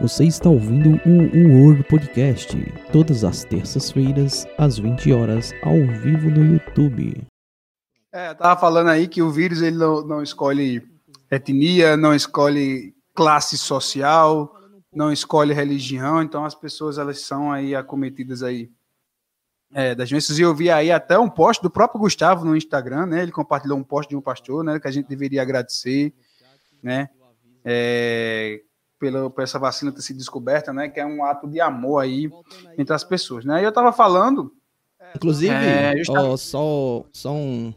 Você está ouvindo o Word Podcast, todas as terças-feiras, às 20 horas, ao vivo no YouTube. É, tava falando aí que o vírus ele não, não escolhe etnia, não escolhe classe social, não escolhe religião, então as pessoas elas são aí acometidas aí é, das doenças. E eu vi aí até um post do próprio Gustavo no Instagram, né? Ele compartilhou um post de um pastor, né? Que a gente deveria agradecer, né? É, pela, por essa vacina ter sido descoberta, né? Que é um ato de amor aí entre as pessoas, né? E eu tava falando. Inclusive, é, ó, só, só um.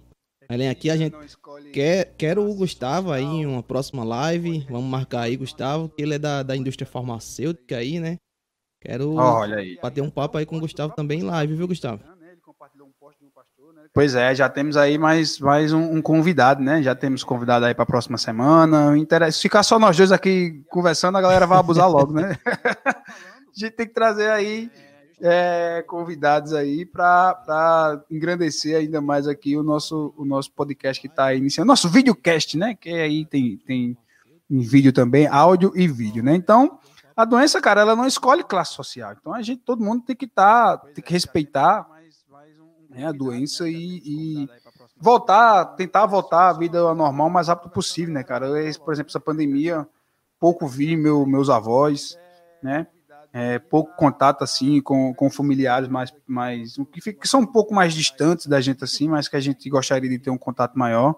Além aqui, a gente quer, quer o Gustavo aí em uma próxima live. Vamos marcar aí, Gustavo, que ele é da, da indústria farmacêutica aí, né? Quero Olha aí. bater um papo aí com o Gustavo também em live, viu, Gustavo? Pois é, já temos aí mais, mais um, um convidado, né? Já temos convidado aí para a próxima semana. Se ficar só nós dois aqui conversando, a galera vai abusar logo, né? a gente tem que trazer aí é, convidados aí para engrandecer ainda mais aqui o nosso, o nosso podcast que está iniciando. Nosso videocast, né? Que aí tem, tem em vídeo também, áudio e vídeo, né? Então, a doença, cara, ela não escolhe classe social. Então a gente, todo mundo tem que estar, tá, tem que respeitar né, a doença e, e, voltar, tentar voltar à vida normal o mais rápido possível, né, cara? Eu, por exemplo, essa pandemia, pouco vi meu, meus avós, né? É, pouco contato assim com, com familiares mais, mais que, que são um pouco mais distantes da gente assim, mas que a gente gostaria de ter um contato maior,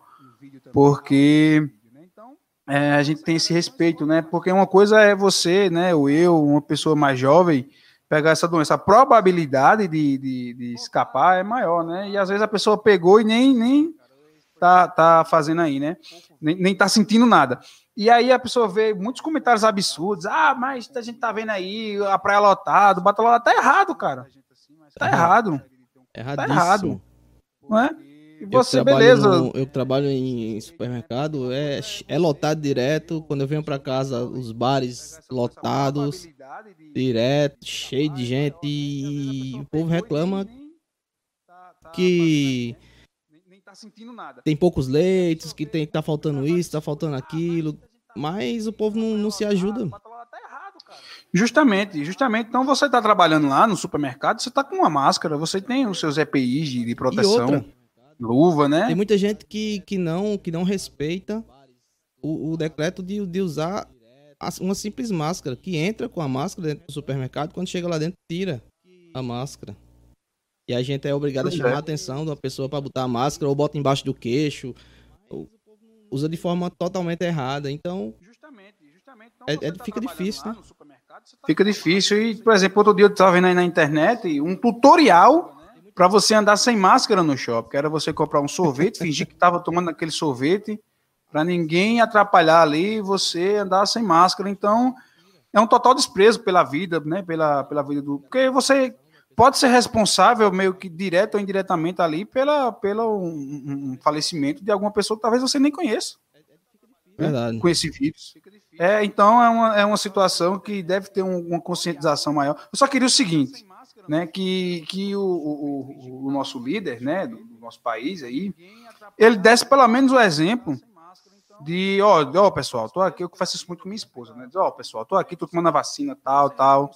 porque é, a gente tem esse respeito, né? Porque uma coisa é você, né, ou eu, uma pessoa mais jovem, pegar essa doença. A probabilidade de, de, de, escapar é maior, né? E às vezes a pessoa pegou e nem, nem tá, tá fazendo aí, né? Nem, nem tá sentindo nada. E aí a pessoa vê muitos comentários absurdos. Ah, mas a gente tá vendo aí a praia lotada, o bata lotada. Tá errado, cara. Tá errado. Tá errado. Não é? E você, eu beleza. No, eu trabalho em supermercado, é, é lotado direto. Quando eu venho para casa, os bares lotados, direto, cheio de gente. E o povo reclama que tem poucos leitos, que tem, tá faltando isso, tá faltando aquilo. Mas o povo não, não se ajuda. Justamente, justamente. Então você está trabalhando lá no supermercado, você está com uma máscara, você tem os seus EPIs de, de proteção luva, né? Tem muita gente que, que, não, que não respeita o, o decreto de, de usar uma simples máscara, que entra com a máscara dentro do supermercado, quando chega lá dentro, tira a máscara. E a gente é obrigado a chamar é. a atenção da pessoa para botar a máscara, ou bota embaixo do queixo, usa de forma totalmente errada. Então, é, é, tá fica difícil, né? Tá fica difícil. E, por exemplo, outro dia eu estava vendo aí na internet um tutorial para você andar sem máscara no shopping, que era você comprar um sorvete, fingir que estava tomando aquele sorvete, para ninguém atrapalhar ali você andar sem máscara. Então, é um total desprezo pela vida, né? Pela, pela vida do. Porque você pode ser responsável, meio que direto ou indiretamente ali, pela, pela um, um falecimento de alguma pessoa que talvez você nem conheça. Né, Verdade. Né? Com esse vírus. É, então é uma, é uma situação que deve ter um, uma conscientização maior. Eu só queria o seguinte: né, que, que o, o, o nosso líder né, do, do, nosso país aí, ele desse pelo menos o exemplo de, ó, ó pessoal, tô aqui, eu faço isso muito com minha esposa, né? Ó, pessoal, tô aqui, tô tomando a vacina, tal, tal,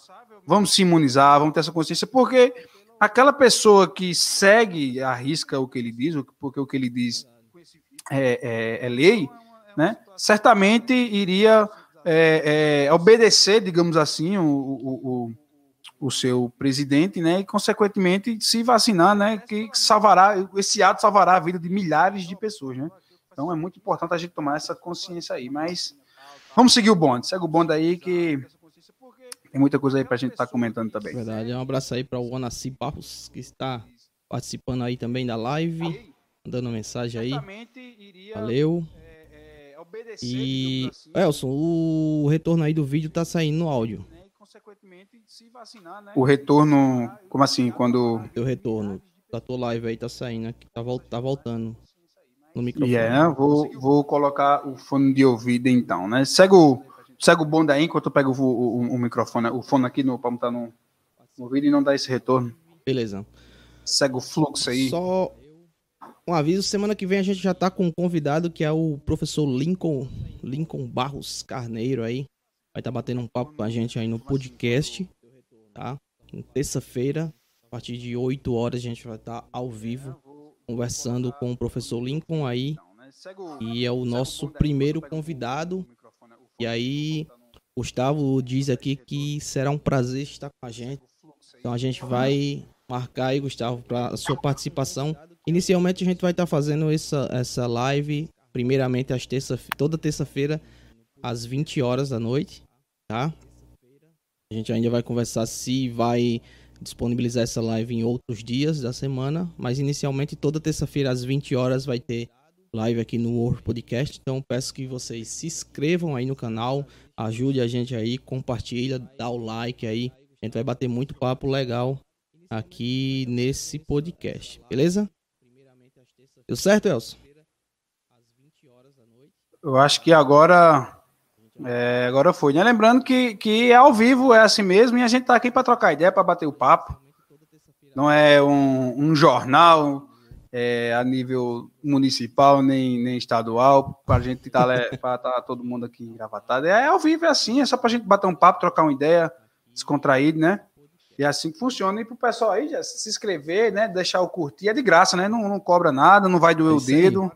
vamos se imunizar, vamos ter essa consciência, porque aquela pessoa que segue, arrisca o que ele diz, porque o que ele diz é, é, é lei, né? Certamente iria é, é obedecer, digamos assim, o, o o seu presidente, né, e consequentemente se vacinar, né, que salvará esse ato salvará a vida de milhares de pessoas, né? Então é muito importante a gente tomar essa consciência aí, mas vamos seguir o bonde, segue o bonde aí que tem muita coisa aí para a gente estar tá comentando também. Verdade, um abraço aí para o Anassi Barros que está participando aí também da live, mandando mensagem aí. Valeu. É, é, e Elson, o retorno aí do vídeo tá saindo no áudio consequentemente, se vacinar, né? O retorno, como assim, quando... O retorno da tua live aí tá saindo tá, tá voltando no microfone. Yeah, vou, vou colocar o fone de ouvido então, né? Segue o, segue o bonde aí enquanto eu pego o, o, o microfone, o fone aqui no, pra botar no, no vídeo e não dar esse retorno. Beleza. Segue o fluxo aí. Só um aviso, semana que vem a gente já tá com um convidado que é o professor Lincoln, Lincoln Barros Carneiro aí. Vai estar tá batendo um papo com a gente aí no podcast, tá? Terça-feira, a partir de 8 horas, a gente vai estar tá ao vivo conversando com o professor Lincoln aí, e é o nosso primeiro convidado. E aí, Gustavo diz aqui que será um prazer estar com a gente. Então a gente vai marcar aí, Gustavo, para sua participação. Inicialmente a gente vai estar fazendo essa, essa live, primeiramente às terça, toda terça-feira, às 20 horas da noite, tá? A gente ainda vai conversar se vai disponibilizar essa live em outros dias da semana, mas inicialmente toda terça-feira às 20 horas vai ter live aqui no World Podcast. Então peço que vocês se inscrevam aí no canal, ajude a gente aí, compartilha, dá o like aí. A gente vai bater muito papo legal aqui nesse podcast, beleza? Deu certo, Elson? Eu acho que agora é, agora foi, né? Lembrando que, que é ao vivo, é assim mesmo, e a gente tá aqui para trocar ideia, para bater o papo. Não é um, um jornal é, a nível municipal nem, nem estadual, para a gente estar tá, tá todo mundo aqui engravatado. É ao vivo, é assim, é só para a gente bater um papo, trocar uma ideia, descontraído, né? E é assim que funciona. E para o pessoal aí já se inscrever, né? Deixar o curtir, é de graça, né? Não, não cobra nada, não vai doer o dedo.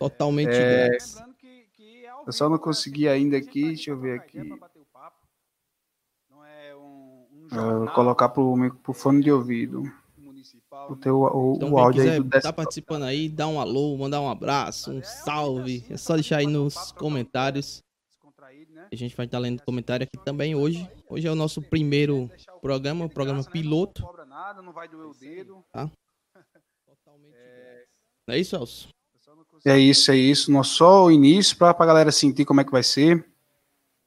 Totalmente é... grátis. Eu só não consegui ainda aqui, deixa eu ver aqui. Vou colocar pro, pro fone de ouvido. O teu o, então, o áudio aí do tá participando aí, dá um alô, mandar um abraço, um salve. É só deixar aí nos comentários. A gente vai estar lendo comentário aqui também hoje. Hoje é o nosso primeiro programa, o programa piloto. Tá? É isso, Elcio? É isso, é isso. Nós só o início para a galera sentir como é que vai ser.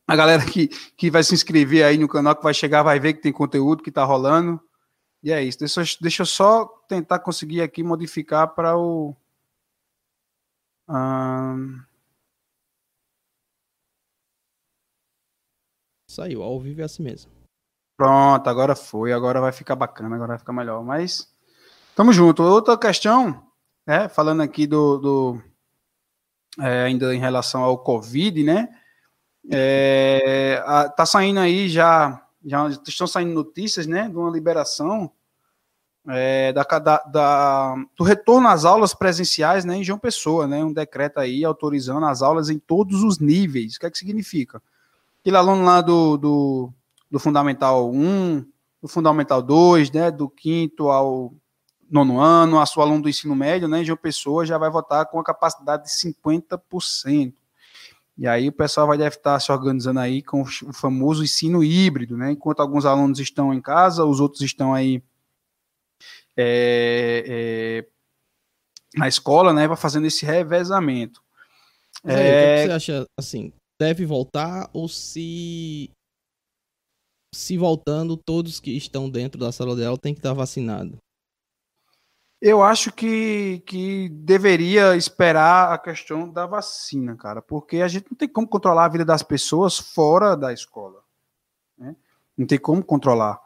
A galera que, que vai se inscrever aí no canal, que vai chegar, vai ver que tem conteúdo que tá rolando. E é isso. Deixa, deixa eu só tentar conseguir aqui modificar para o. Um... Saiu, ao vivo é assim mesmo. Pronto, agora foi, agora vai ficar bacana, agora vai ficar melhor. Mas tamo junto. Outra questão, né? Falando aqui do, do é, ainda em relação ao Covid, né? É, a, tá saindo aí já, já estão saindo notícias, né, de uma liberação é, da, da, do retorno às aulas presenciais, né, em João Pessoa, né, um decreto aí autorizando as aulas em todos os níveis. O que é que significa? Aquele aluno lá do, do, do Fundamental 1, do Fundamental 2, né, do quinto ao nono ano, a sua aluno do ensino médio, né, João Pessoa já vai votar com a capacidade de 50%. E aí o pessoal vai deve estar se organizando aí com o famoso ensino híbrido, né? Enquanto alguns alunos estão em casa, os outros estão aí é, é, na escola, né? Vai fazendo esse revezamento. Aí, é... o que você acha, assim, deve voltar ou se se voltando, todos que estão dentro da sala dela têm que estar vacinado? Eu acho que, que deveria esperar a questão da vacina, cara, porque a gente não tem como controlar a vida das pessoas fora da escola. Né? Não tem como controlar.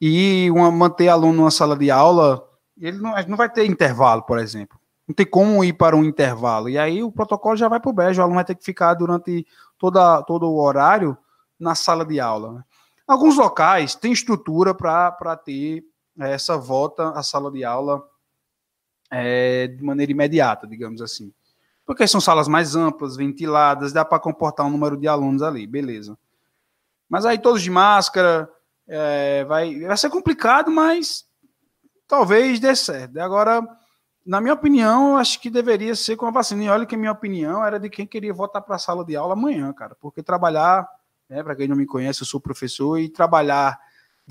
E uma, manter aluno numa sala de aula, ele não, não vai ter intervalo, por exemplo. Não tem como ir para um intervalo. E aí o protocolo já vai para o beijo, o aluno vai ter que ficar durante toda, todo o horário na sala de aula. Né? Alguns locais têm estrutura para ter essa volta à sala de aula é, de maneira imediata, digamos assim. Porque são salas mais amplas, ventiladas, dá para comportar um número de alunos ali, beleza. Mas aí todos de máscara, é, vai, vai ser complicado, mas talvez dê certo. Agora, na minha opinião, acho que deveria ser com a vacina. E olha que a minha opinião era de quem queria voltar para a sala de aula amanhã, cara. Porque trabalhar, né, para quem não me conhece, eu sou professor, e trabalhar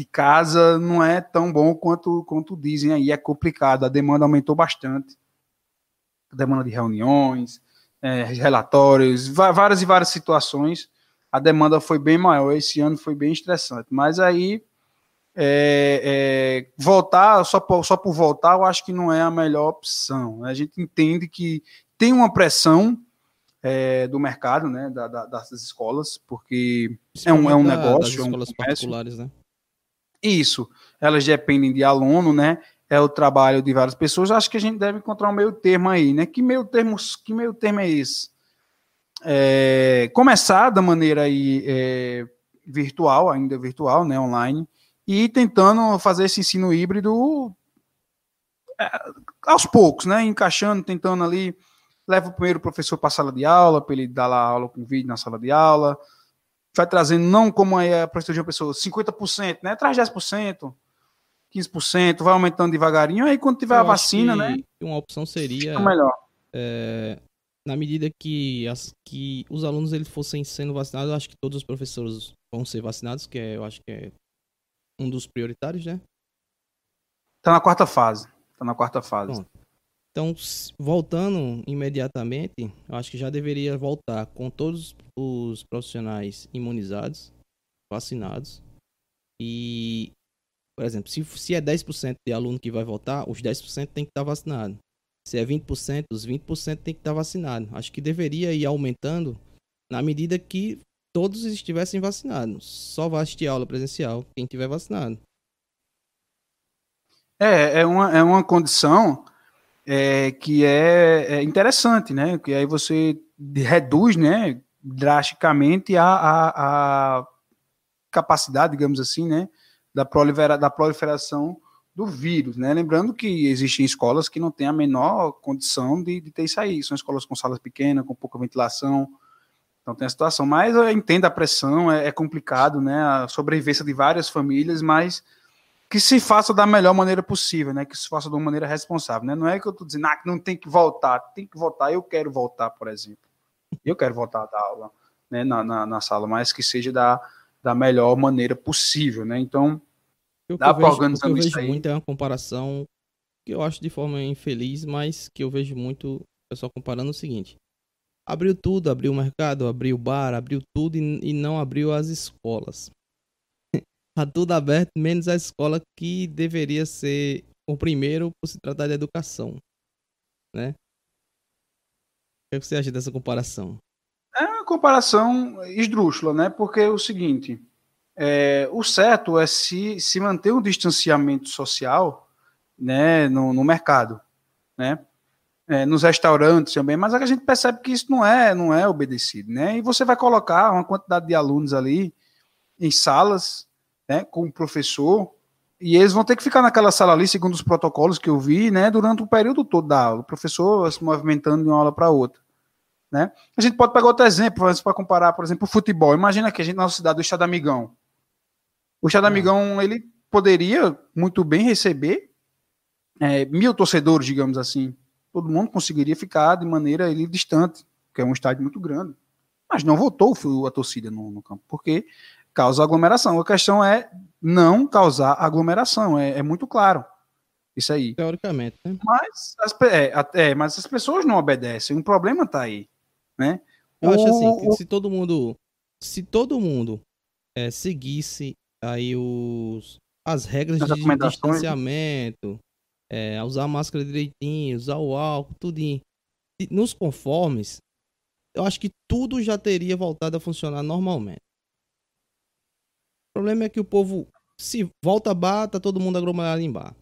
de casa não é tão bom quanto, quanto dizem aí, é complicado, a demanda aumentou bastante. A demanda de reuniões, é, relatórios, várias e várias situações, a demanda foi bem maior, esse ano foi bem estressante, mas aí é, é, voltar, só por, só por voltar, eu acho que não é a melhor opção. A gente entende que tem uma pressão é, do mercado, né, da, da, das escolas, porque é um, é um negócio, das escolas é um particulares, né? Isso, elas dependem de aluno, né? É o trabalho de várias pessoas. Acho que a gente deve encontrar um meio termo aí, né? Que meio termo, que meio termo é esse? é, começar da maneira aí, é, virtual, ainda virtual, né, online, e tentando fazer esse ensino híbrido é, aos poucos, né, encaixando, tentando ali, leva o primeiro professor para a sala de aula, para ele dar lá aula com vídeo na sala de aula, vai trazendo, não como aí a professor de uma pessoa, 50%, né, traz 10%, 15%, vai aumentando devagarinho, aí quando tiver Eu a vacina, né? Uma opção seria. melhor. É, na medida que, as, que os alunos eles fossem sendo vacinados, acho que todos os professores vão ser vacinados, que é, eu acho que é um dos prioritários, né? Tá na quarta fase. Tá na quarta fase. Pronto. Então, voltando imediatamente, eu acho que já deveria voltar com todos os profissionais imunizados, vacinados. E, por exemplo, se, se é 10% de aluno que vai voltar, os 10% tem que estar vacinado. Se é 20%, os 20% tem que estar vacinado. Acho que deveria ir aumentando na medida que todos estivessem vacinados. Só vai assistir aula presencial quem tiver vacinado. É, é uma, é uma condição é, que é, é, interessante, né? Que aí você reduz, né, drasticamente a, a, a capacidade, digamos assim, né, da, prolifera, da proliferação do vírus, né? Lembrando que existem escolas que não têm a menor condição de, de ter isso aí. São escolas com salas pequenas, com pouca ventilação. Então tem a situação. Mas eu entendo a pressão, é, é complicado, né? A sobrevivência de várias famílias, mas que se faça da melhor maneira possível, né? Que se faça de uma maneira responsável, né? Não é que eu estou dizendo, ah, não tem que voltar, tem que voltar. Eu quero voltar, por exemplo. Eu quero voltar a dar aula, né? Na, na, na sala, mas que seja da, da melhor maneira possível, né? Então o Dá para organizar isso. Que eu vejo muito é uma comparação que eu acho de forma infeliz, mas que eu vejo muito o pessoal comparando o seguinte. Abriu tudo, abriu o mercado, abriu o bar, abriu tudo e, e não abriu as escolas. Tá tudo aberto, menos a escola que deveria ser o primeiro por se tratar de educação, né? O que você acha dessa comparação? É uma comparação esdrúxula, né? Porque é o seguinte, é, o certo é se, se manter um distanciamento social né, no, no mercado, né? É, nos restaurantes também, mas a gente percebe que isso não é não é obedecido, né? E você vai colocar uma quantidade de alunos ali em salas, né, com o professor, e eles vão ter que ficar naquela sala ali, segundo os protocolos que eu vi, né, durante o período todo da aula, o professor se movimentando de uma aula para outra. Né? A gente pode pegar outro exemplo, para comparar, por exemplo, o futebol. Imagina que a gente, na nossa cidade, do Estado Amigão, o Estado Amigão, ele poderia muito bem receber é, mil torcedores, digamos assim. Todo mundo conseguiria ficar de maneira ali, distante, porque é um estádio muito grande. Mas não votou a torcida no, no campo, porque causa aglomeração. A questão é não causar aglomeração, é, é muito claro. Isso aí. Teoricamente, né? Mas as, é, é, mas as pessoas não obedecem. O problema está aí, né? Eu o, acho assim, que se todo mundo, se todo mundo é, seguisse aí os, as regras de distanciamento, é, usar a máscara direitinho, usar o álcool, tudo nos conformes, eu acho que tudo já teria voltado a funcionar normalmente. O problema é que o povo, se volta bar, tá todo mundo aglomerado em bar.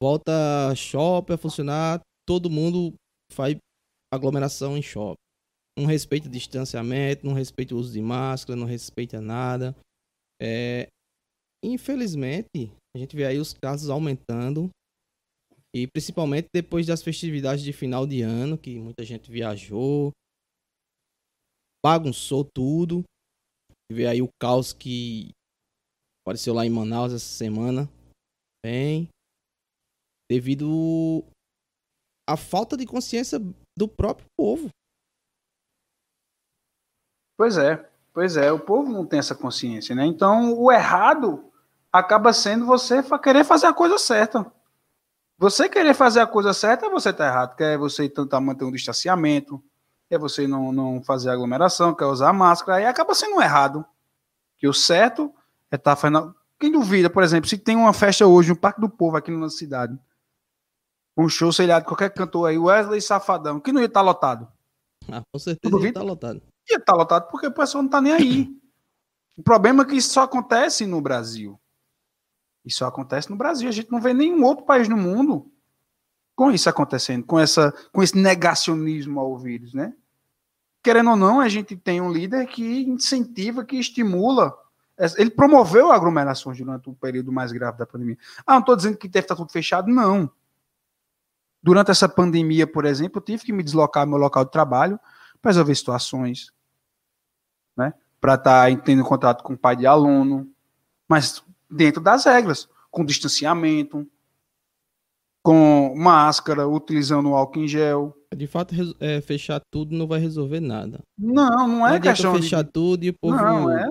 Volta shopping a funcionar, todo mundo faz aglomeração em shopping. Não respeita distanciamento, não respeita o uso de máscara, não respeita nada. É, infelizmente, a gente vê aí os casos aumentando. E principalmente depois das festividades de final de ano, que muita gente viajou, bagunçou tudo. Vê aí o caos que apareceu lá em Manaus essa semana. Bem, devido à falta de consciência do próprio povo. Pois é, pois é, o povo não tem essa consciência, né? Então, o errado acaba sendo você querer fazer a coisa certa. Você querer fazer a coisa certa, você tá errado. Quer você tentar manter um distanciamento, quer você não, não fazer aglomeração, quer usar máscara, aí acaba sendo errado. Que o certo tá fazendo. Quem duvida, por exemplo, se tem uma festa hoje no Parque do Povo aqui na nossa cidade, um show, sei lá, de qualquer cantor aí, Wesley Safadão, que não ia estar tá lotado? Ah, com certeza ia estar tá lotado. Ia estar tá lotado porque o pessoal não está nem aí. o problema é que isso só acontece no Brasil. Isso acontece no Brasil. A gente não vê nenhum outro país no mundo com isso acontecendo, com, essa, com esse negacionismo ao vírus, né? querendo ou não, a gente tem um líder que incentiva, que estimula. Ele promoveu aglomerações durante o período mais grave da pandemia. Ah, não estou dizendo que deve estar tudo fechado, não. Durante essa pandemia, por exemplo, eu tive que me deslocar ao meu local de trabalho para resolver situações, né? Para estar tá tendo contato com o pai de aluno, mas dentro das regras, com distanciamento, com máscara, utilizando álcool em gel. De fato, é, fechar tudo não vai resolver nada. Não, não é não questão fechar de... tudo e o povo não, é...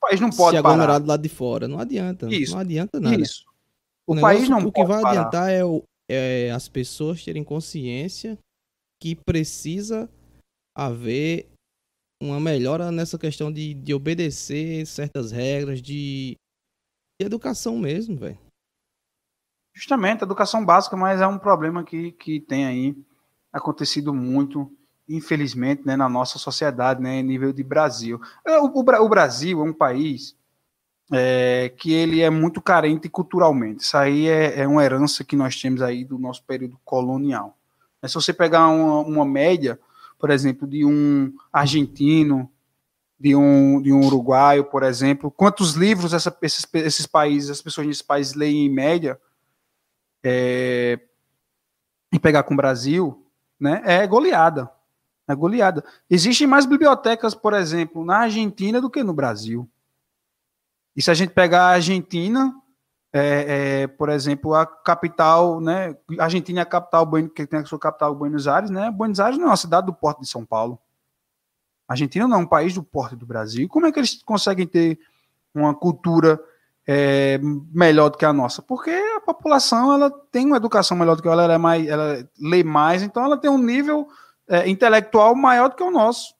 o país não pode se aglomerar do lado de fora. Não adianta. Isso. Não adianta nada. Isso. O, o negócio, país não O que vai parar. adiantar é, o, é as pessoas terem consciência que precisa haver uma melhora nessa questão de, de obedecer certas regras, de, de educação mesmo, velho. Justamente, educação básica, mas é um problema que, que tem aí acontecido muito, infelizmente, né, na nossa sociedade, né, em nível de Brasil. É, o, o, o Brasil é um país é, que ele é muito carente culturalmente. Isso aí é, é, uma herança que nós temos aí do nosso período colonial. Mas se você pegar uma, uma média, por exemplo, de um argentino, de um, de um uruguaio, por exemplo, quantos livros essa, esses, esses países, as pessoas nesses países leem em média, é, e pegar com o Brasil, né, é goleada. É goleada. Existem mais bibliotecas, por exemplo, na Argentina do que no Brasil. E se a gente pegar a Argentina, é, é, por exemplo, a capital, né? Argentina é a capital, que tem a sua capital, Buenos Aires, né? Buenos Aires não é uma cidade do porto de São Paulo. A Argentina não é um país do porto do Brasil. Como é que eles conseguem ter uma cultura é, melhor do que a nossa, porque a população ela tem uma educação melhor do que ela, ela é mais, ela lê mais, então ela tem um nível é, intelectual maior do que o nosso.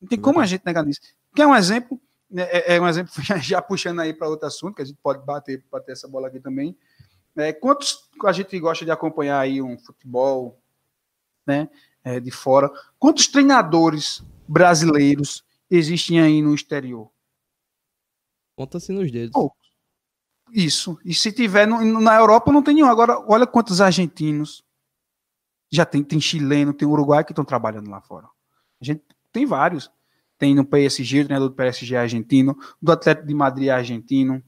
Não tem como a gente negar nisso. Quer um exemplo? Né, é, é um exemplo já puxando aí para outro assunto que a gente pode bater, bater essa bola aqui também. É, quantos a gente gosta de acompanhar aí um futebol, né, é, de fora? Quantos treinadores brasileiros existem aí no exterior? Conta-se nos dedos. Oh, isso. E se tiver no, na Europa, não tem nenhum. Agora, olha quantos argentinos. Já tem, tem chileno, tem uruguai que estão trabalhando lá fora. A gente tem vários. Tem no PSG, o treinador do PSG é argentino, do Atlético de Madrid é argentino.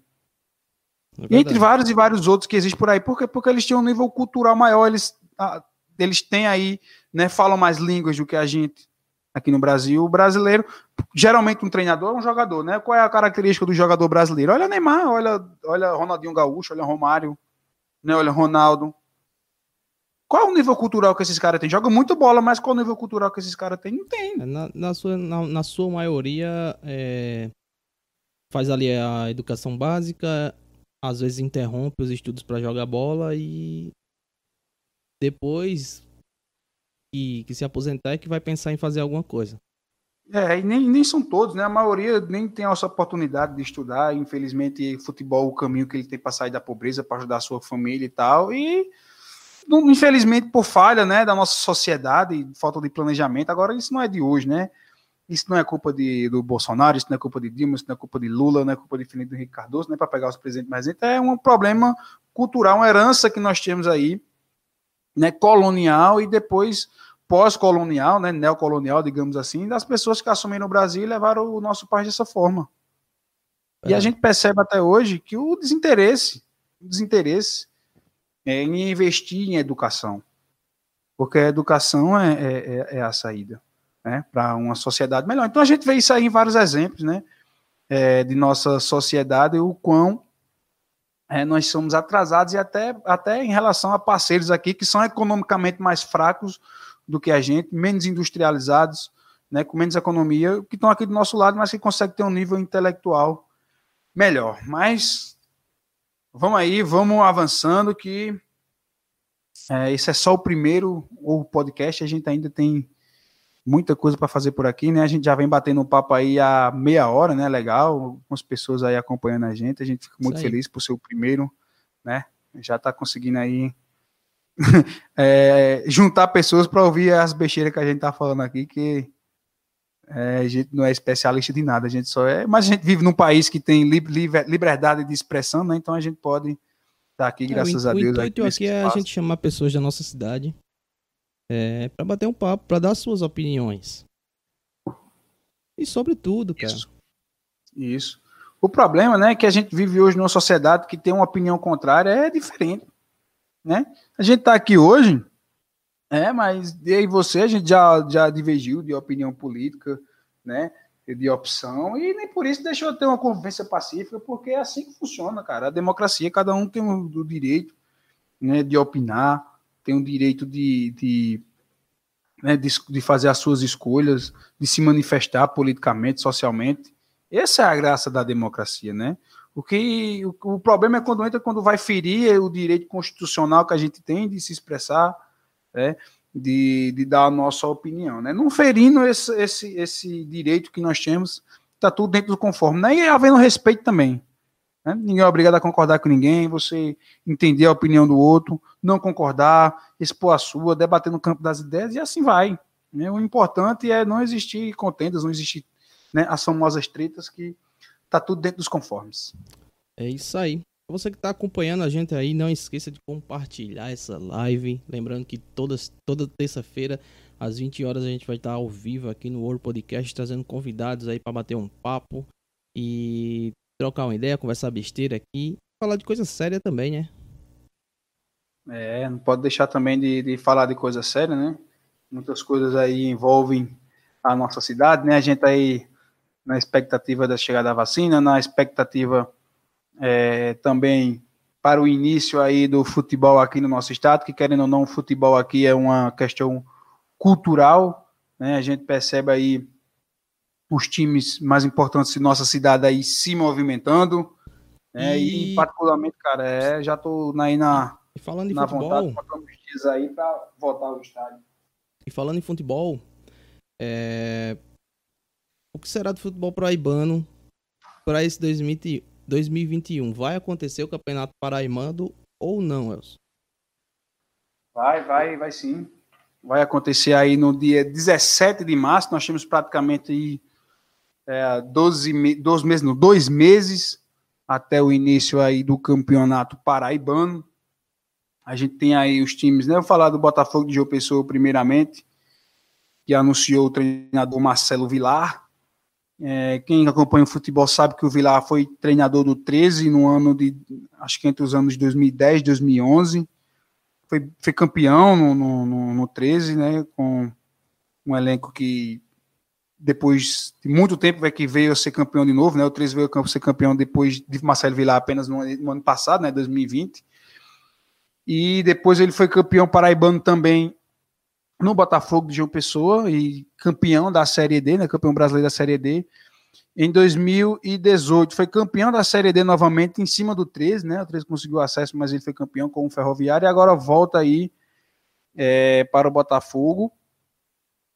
É e entre vários e vários outros que existem por aí. Por quê? Porque eles têm um nível cultural maior, eles, eles têm aí, né, falam mais línguas do que a gente aqui no Brasil. O brasileiro, geralmente um treinador é um jogador, né? Qual é a característica do jogador brasileiro? Olha Neymar, olha, olha Ronaldinho Gaúcho, olha Romário, né? olha Ronaldo. Qual é o nível cultural que esses caras têm? Joga muito bola, mas qual é o nível cultural que esses caras têm? Não tem. É, na, na, sua, na, na sua maioria, é, faz ali a educação básica, às vezes interrompe os estudos para jogar bola e depois que, que se aposentar é que vai pensar em fazer alguma coisa. É, e nem, nem são todos, né? A maioria nem tem essa oportunidade de estudar. Infelizmente, futebol é o caminho que ele tem para sair da pobreza, para ajudar a sua família e tal. E, infelizmente, por falha né, da nossa sociedade, falta de planejamento. Agora, isso não é de hoje, né? Isso não é culpa de, do Bolsonaro, isso não é culpa de Dilma, isso não é culpa de Lula, não é culpa de Felipe Henrique Cardoso, não é para pegar os presidentes mais É um problema cultural, uma herança que nós temos aí, né, colonial, e depois pós-colonial, né, neocolonial, digamos assim, das pessoas que assumiram o Brasil e levaram o nosso país dessa forma. É. E a é. gente percebe até hoje que o desinteresse, o desinteresse é em investir em educação, porque a educação é, é, é, é a saída né, para uma sociedade melhor. Então a gente vê isso aí em vários exemplos, né, é, de nossa sociedade, o quão nós somos atrasados e até, até em relação a parceiros aqui que são economicamente mais fracos do que a gente, menos industrializados, né, com menos economia, que estão aqui do nosso lado, mas que conseguem ter um nível intelectual melhor. Mas vamos aí, vamos avançando, que é, esse é só o primeiro o podcast, a gente ainda tem muita coisa para fazer por aqui, né? A gente já vem batendo um papo aí há meia hora, né? Legal, algumas pessoas aí acompanhando a gente, a gente fica muito feliz por ser o primeiro, né? Já está conseguindo aí é, juntar pessoas para ouvir as besteiras que a gente tá falando aqui, que é, a gente não é especialista de nada, a gente só é. Mas a gente vive num país que tem li, li, liberdade de expressão, né? Então a gente pode estar tá aqui, graças é, o, a Deus. O intuito aqui, aqui é a gente chamar pessoas da nossa cidade é, para bater um papo, para dar suas opiniões. E sobre tudo, cara. Isso. Isso. O problema, né, é que a gente vive hoje numa sociedade que tem uma opinião contrária é diferente, né? A gente tá aqui hoje, é, mas e você a gente já já divergiu de opinião política, né? De opção e nem por isso deixou de ter uma convivência pacífica, porque é assim que funciona, cara. A democracia, cada um tem o, o direito, né, de opinar, tem o direito de, de né, de, de, fazer as suas escolhas, de se manifestar politicamente, socialmente. Essa é a graça da democracia, né? O que o, o, problema é quando entra quando vai ferir o direito constitucional que a gente tem de se expressar, né? de, de dar a nossa opinião, né? Não ferindo esse, esse, esse direito que nós temos, está tudo dentro do conforme, né? E havendo respeito também. Né? Ninguém é obrigado a concordar com ninguém, você entender a opinião do outro, não concordar, expor a sua, debater no campo das ideias e assim vai. Né? O importante é não existir contendas, não existir né, as famosas tretas que tá tudo dentro dos conformes. É isso aí. Você que está acompanhando a gente aí, não esqueça de compartilhar essa live. Lembrando que todas, toda terça-feira, às 20 horas, a gente vai estar ao vivo aqui no World Podcast, trazendo convidados aí para bater um papo. E trocar uma ideia, conversar besteira aqui, falar de coisa séria também, né? É, não pode deixar também de, de falar de coisa séria, né? Muitas coisas aí envolvem a nossa cidade, né? A gente aí na expectativa da chegada da vacina, na expectativa é, também para o início aí do futebol aqui no nosso estado, que querendo ou não, o futebol aqui é uma questão cultural, né? A gente percebe aí os times mais importantes de nossa cidade aí se movimentando. Né? E... e particularmente, cara, é, já tô aí na, e falando em na futebol, vontade, uns dias aí para voltar ao estádio. E falando em futebol, é... o que será do futebol paraibano para esse 2021? Vai acontecer o Campeonato Paraibano ou não, Elson? Vai, vai, vai sim. Vai acontecer aí no dia 17 de março. Nós temos praticamente é, 12, 12 meses, não, dois meses até o início aí do campeonato paraibano. A gente tem aí os times, né? Eu vou falar do Botafogo de João Pessoa primeiramente, que anunciou o treinador Marcelo Vilar. É, quem acompanha o futebol sabe que o Vilar foi treinador do 13 no ano de, acho que entre os anos de 2010 e 2011. Foi, foi campeão no, no, no, no 13, né? Com um elenco que depois de muito tempo é que veio a ser campeão de novo, né? O 13 veio a ser campeão depois de Marcelo Vilar apenas no, no, ano passado, né? 2020. E depois ele foi campeão paraibano também no Botafogo de João Pessoa e campeão da Série D, né? Campeão brasileiro da Série D. Em 2018 foi campeão da Série D novamente em cima do 13, né? O 13 conseguiu acesso, mas ele foi campeão com o Ferroviário e agora volta aí é, para o Botafogo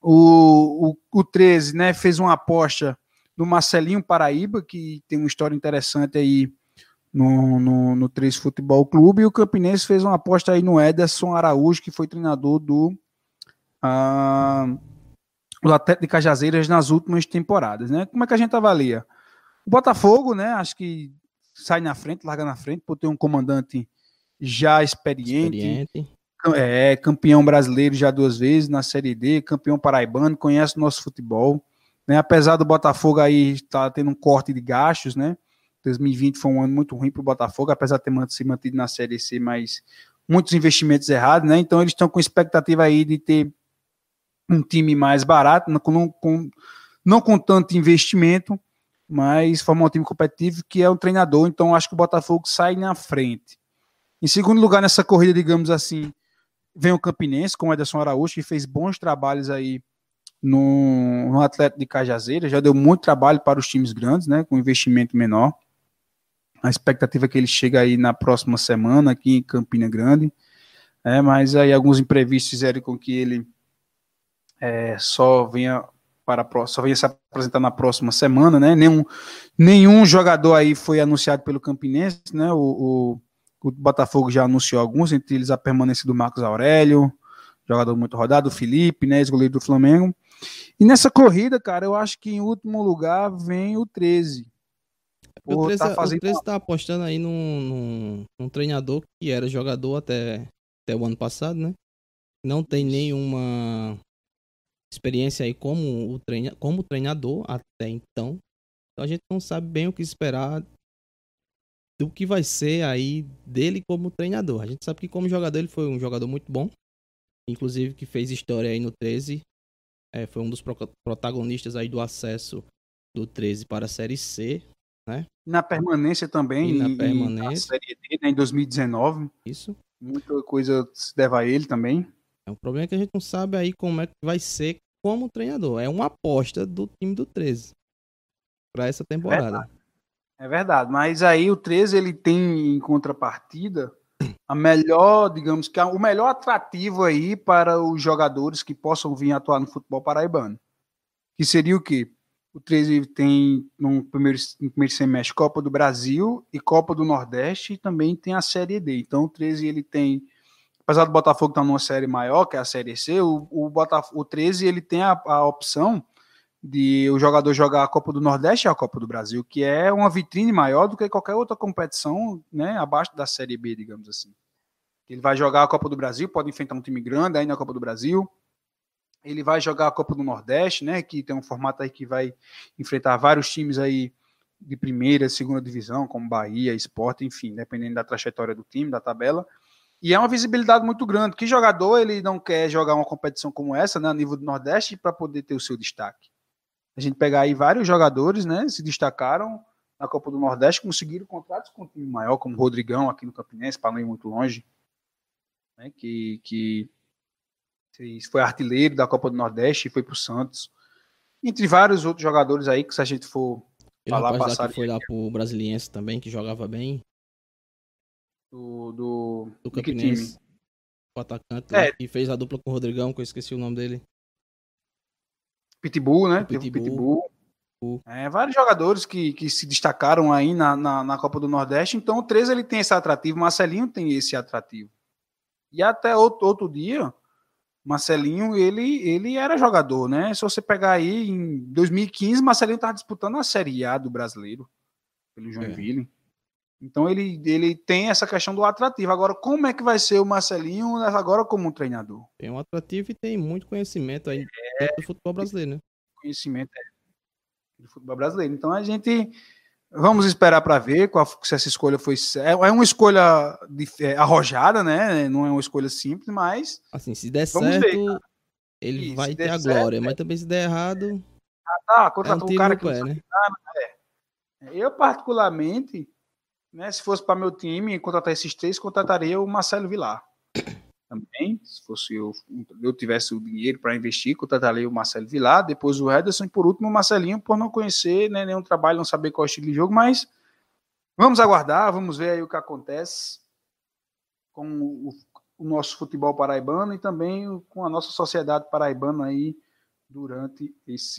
o, o, o 13 né, fez uma aposta no Marcelinho Paraíba, que tem uma história interessante aí no, no, no 13 Futebol Clube, e o Campinense fez uma aposta aí no Ederson Araújo, que foi treinador do, uh, do Atlético de Cajazeiras nas últimas temporadas. Né? Como é que a gente avalia? O Botafogo, né, acho que sai na frente, larga na frente, por ter um comandante já experiente, experiente é campeão brasileiro já duas vezes na Série D, campeão paraibano, conhece o nosso futebol. Né? Apesar do Botafogo aí estar tá tendo um corte de gastos, né? 2020 foi um ano muito ruim para o Botafogo, apesar de ter se mantido na Série C, mas muitos investimentos errados, né? Então eles estão com expectativa aí de ter um time mais barato, não com, não com tanto investimento, mas formar um time competitivo que é um treinador. Então acho que o Botafogo sai na frente. Em segundo lugar, nessa corrida, digamos assim, Vem o Campinense com o Ederson Araújo, que fez bons trabalhos aí no, no Atlético de Cajazeira, já deu muito trabalho para os times grandes, né, com investimento menor. A expectativa é que ele chegue aí na próxima semana aqui em Campina Grande, é, mas aí alguns imprevistos fizeram com que ele é, só venha para só venha se apresentar na próxima semana, né? Nenhum, nenhum jogador aí foi anunciado pelo Campinense, né? O, o o Botafogo já anunciou alguns, entre eles a permanência do Marcos Aurélio, jogador muito rodado, o Felipe, né, ex-goleiro do Flamengo. E nessa corrida, cara, eu acho que em último lugar vem o 13. O 13, tá fazendo... o 13 tá apostando aí num, num, num, treinador que era jogador até, até o ano passado, né? Não tem nenhuma experiência aí como, o treina, como treinador até então. Então a gente não sabe bem o que esperar do que vai ser aí dele como treinador. A gente sabe que como jogador ele foi um jogador muito bom, inclusive que fez história aí no 13, é, foi um dos pro protagonistas aí do acesso do 13 para a Série C, né? Na permanência também, e na permanência. na Série D, né, em 2019. Isso. Muita coisa se deve a ele também. É um problema que a gente não sabe aí como é que vai ser como treinador. É uma aposta do time do 13 para essa temporada. É verdade. é verdade. mas aí o 13 ele tem em contrapartida a melhor, digamos que o melhor atrativo aí para os jogadores que possam vir atuar no futebol paraibano. Que seria o quê? O 13 tem no primeiro, no primeiro semestre Copa do Brasil e Copa do Nordeste e também tem a Série D. Então o 13 ele tem apesar do Botafogo estar numa série maior, que é a Série C, o, o, Botafogo, o 13 ele tem a, a, opção de o jogador jogar a Copa do Nordeste e a Copa do Brasil, que é uma vitrine maior do que qualquer outra competição né, abaixo da Série B, digamos assim. Ele vai jogar a Copa do Brasil, pode enfrentar um time grande aí na Copa do Brasil. Ele vai jogar a Copa do Nordeste, né, que tem um formato aí que vai enfrentar vários times aí de primeira, segunda divisão, como Bahia, Esporte, enfim, dependendo da trajetória do time, da tabela. E é uma visibilidade muito grande. Que jogador ele não quer jogar uma competição como essa, né, a nível do Nordeste, para poder ter o seu destaque? A gente pegar aí vários jogadores, né, se destacaram na Copa do Nordeste, conseguiram contratos com um time maior, como o Rodrigão aqui no Campinense, para não ir muito longe, né, que, que foi artilheiro da Copa do Nordeste e foi para o Santos. Entre vários outros jogadores aí, que se a gente for Ele falar, passar. Que foi lá para o Brasiliense também, que jogava bem do, do, do Campinense. O atacante é. que fez a dupla com o Rodrigão, que eu esqueci o nome dele. Pitbull, né? Pitbull. Pitbull. É, vários jogadores que, que se destacaram aí na, na, na, Copa do Nordeste. Então o 13 ele tem esse atrativo, Marcelinho tem esse atrativo. E até outro, outro dia, Marcelinho ele, ele era jogador, né? Se você pegar aí em 2015, Marcelinho estava disputando a Série A do brasileiro pelo Joinville. É. Então ele, ele tem essa questão do atrativo. Agora, como é que vai ser o Marcelinho agora como treinador? Tem um atrativo e tem muito conhecimento aí é, do futebol brasileiro, né? Conhecimento é, do futebol brasileiro. Então a gente vamos esperar para ver qual, se essa escolha foi é, é uma escolha de, é, arrojada, né? Não é uma escolha simples, mas assim se der certo ver, ele Isso, vai ter a glória, certo, mas também se der errado ah, tá, contratou é um, um cara que pé, né? é. Eu particularmente né, se fosse para meu time contratar esses três, contrataria o Marcelo Vilar. Também, se fosse eu, eu tivesse o dinheiro para investir, contrataria o Marcelo Vilar, depois o Ederson e por último o Marcelinho, por não conhecer né, nenhum trabalho, não saber qual é o estilo de jogo, mas vamos aguardar, vamos ver aí o que acontece com o, o nosso futebol paraibano e também com a nossa sociedade paraibana aí durante esse